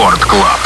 Рекорд Клаб.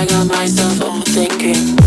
I got myself overthinking.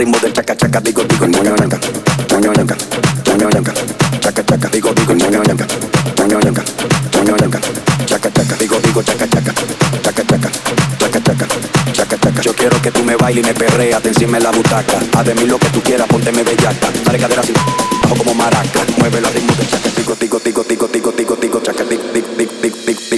Ritmo del chaca chaca, digo, digo, ñoño ñanca. Ñoño ñanca, ñoño ñanca. Chaca chaca, digo, digo, ñoño ñanca. Ñoño ñanca, ñoño ñanca. Chaca chaca, digo, digo, chaca chaca. Chaca chaca, chaca chaca. Chaca chaca. Yo quiero que tú me bailes y me perrea, te encima en la butaca. Haz de mí lo que tú quieras, pónteme bellaca. Dale cadera así, bajo como maraca. Muévelo al ritmo del chaca, digo, digo, digo, digo, digo, digo, digo, chaca, digo, digo, digo, digo,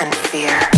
and fear.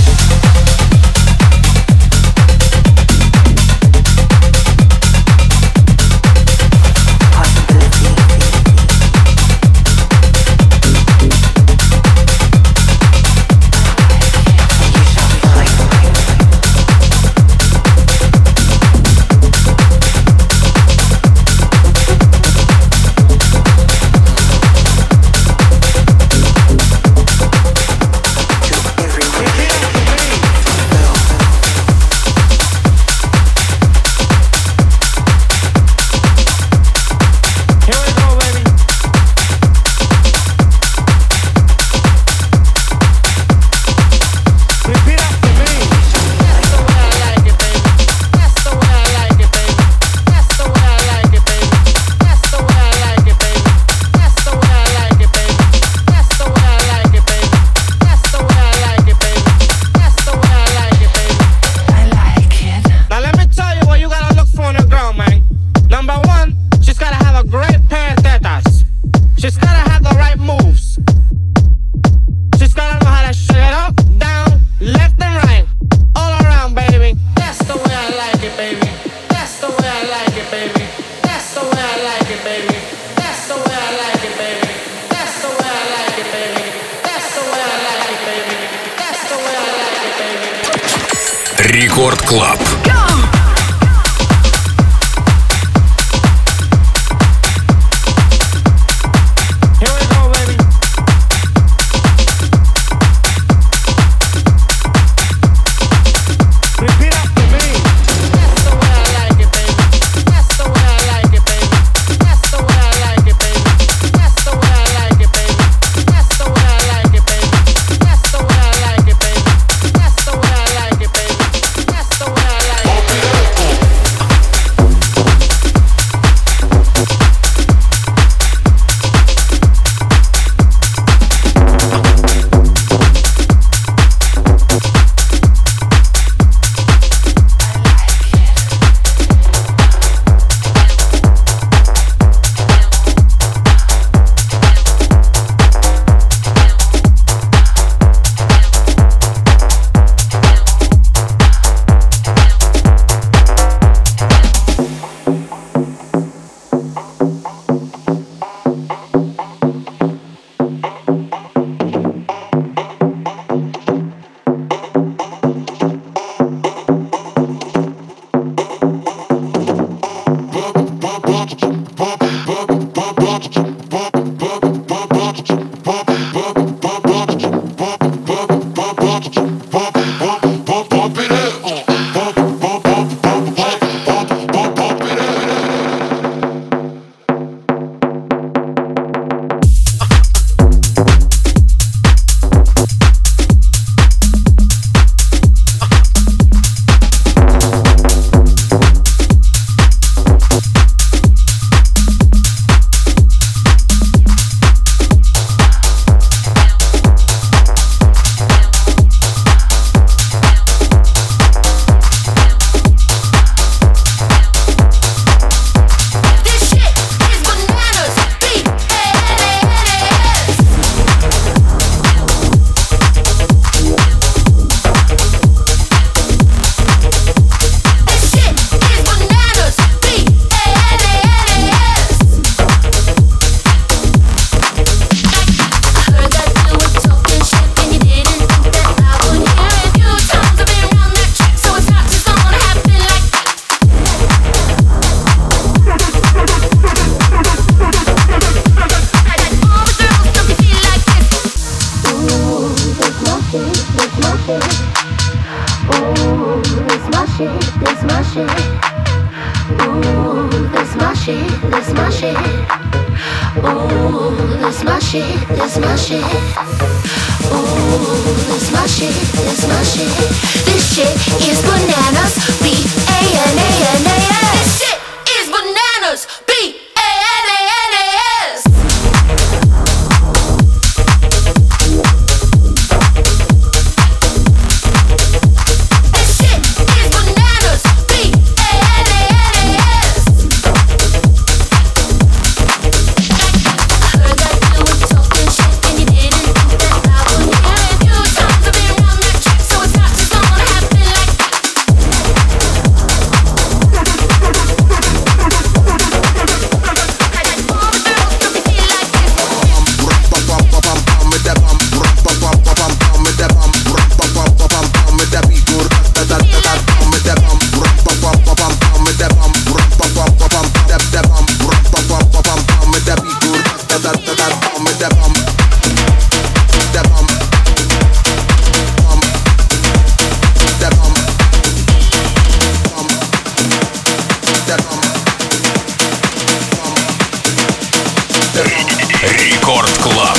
Рекорд Клаб.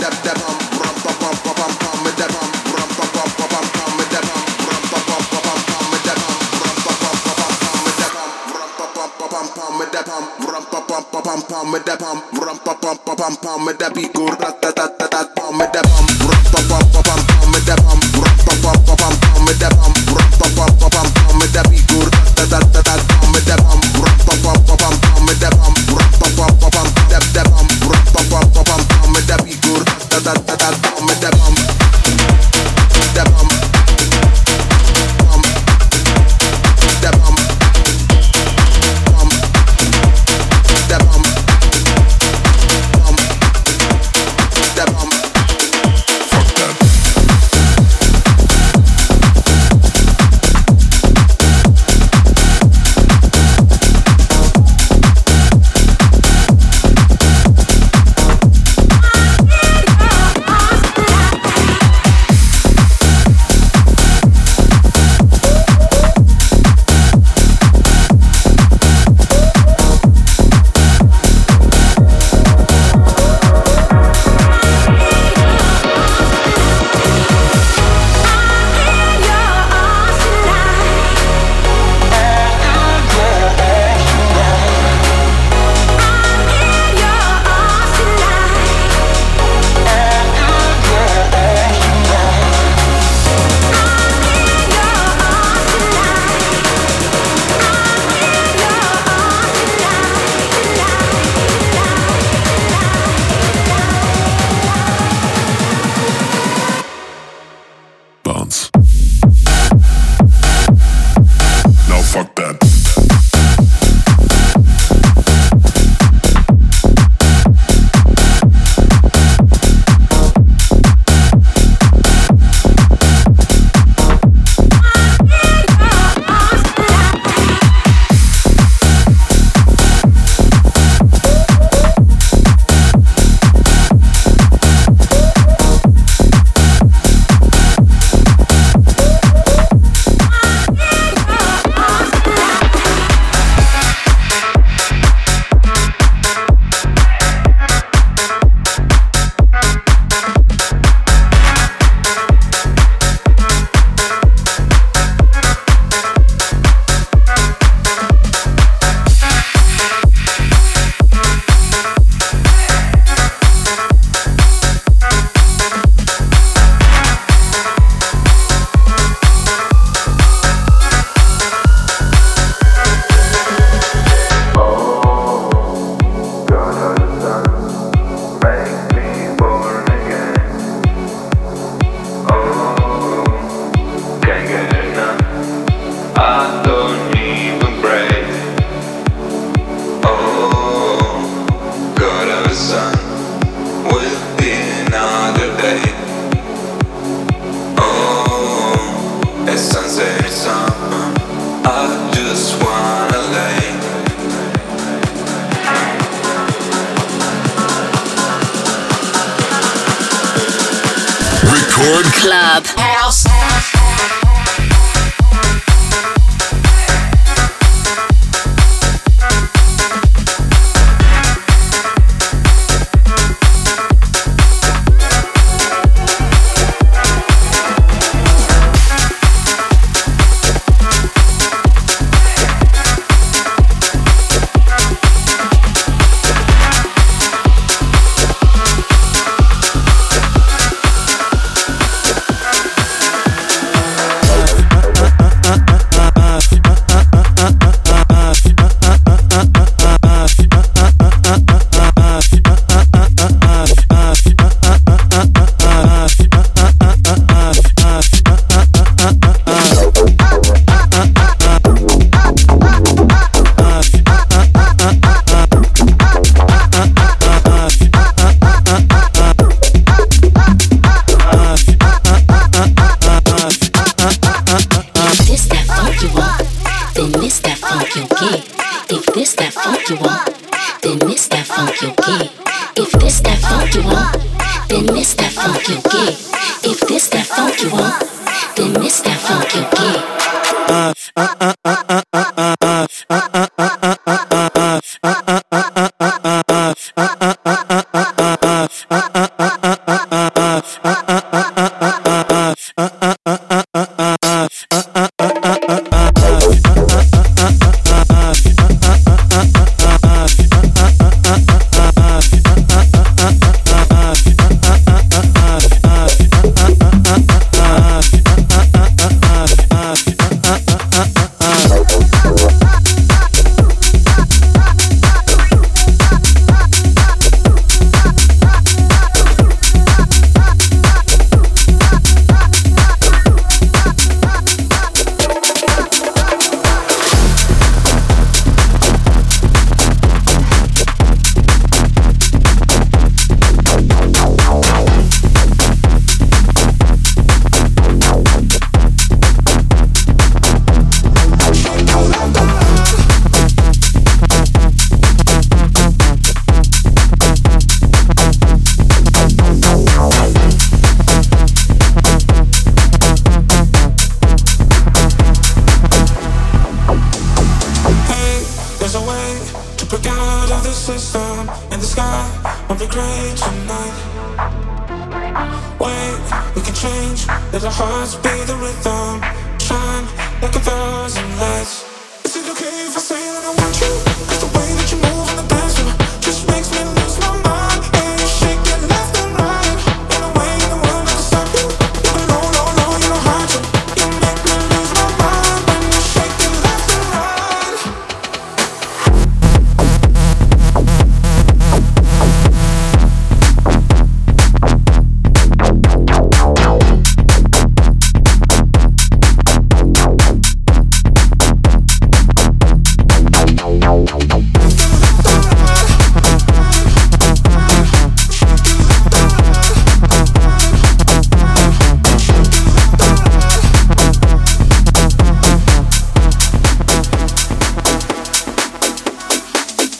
Dep, dep, pa pam pam with that pam ram pa pam pa pam pam with that beat. Go rat tat tat tat pam with that pam ram pa pam pa pam Club.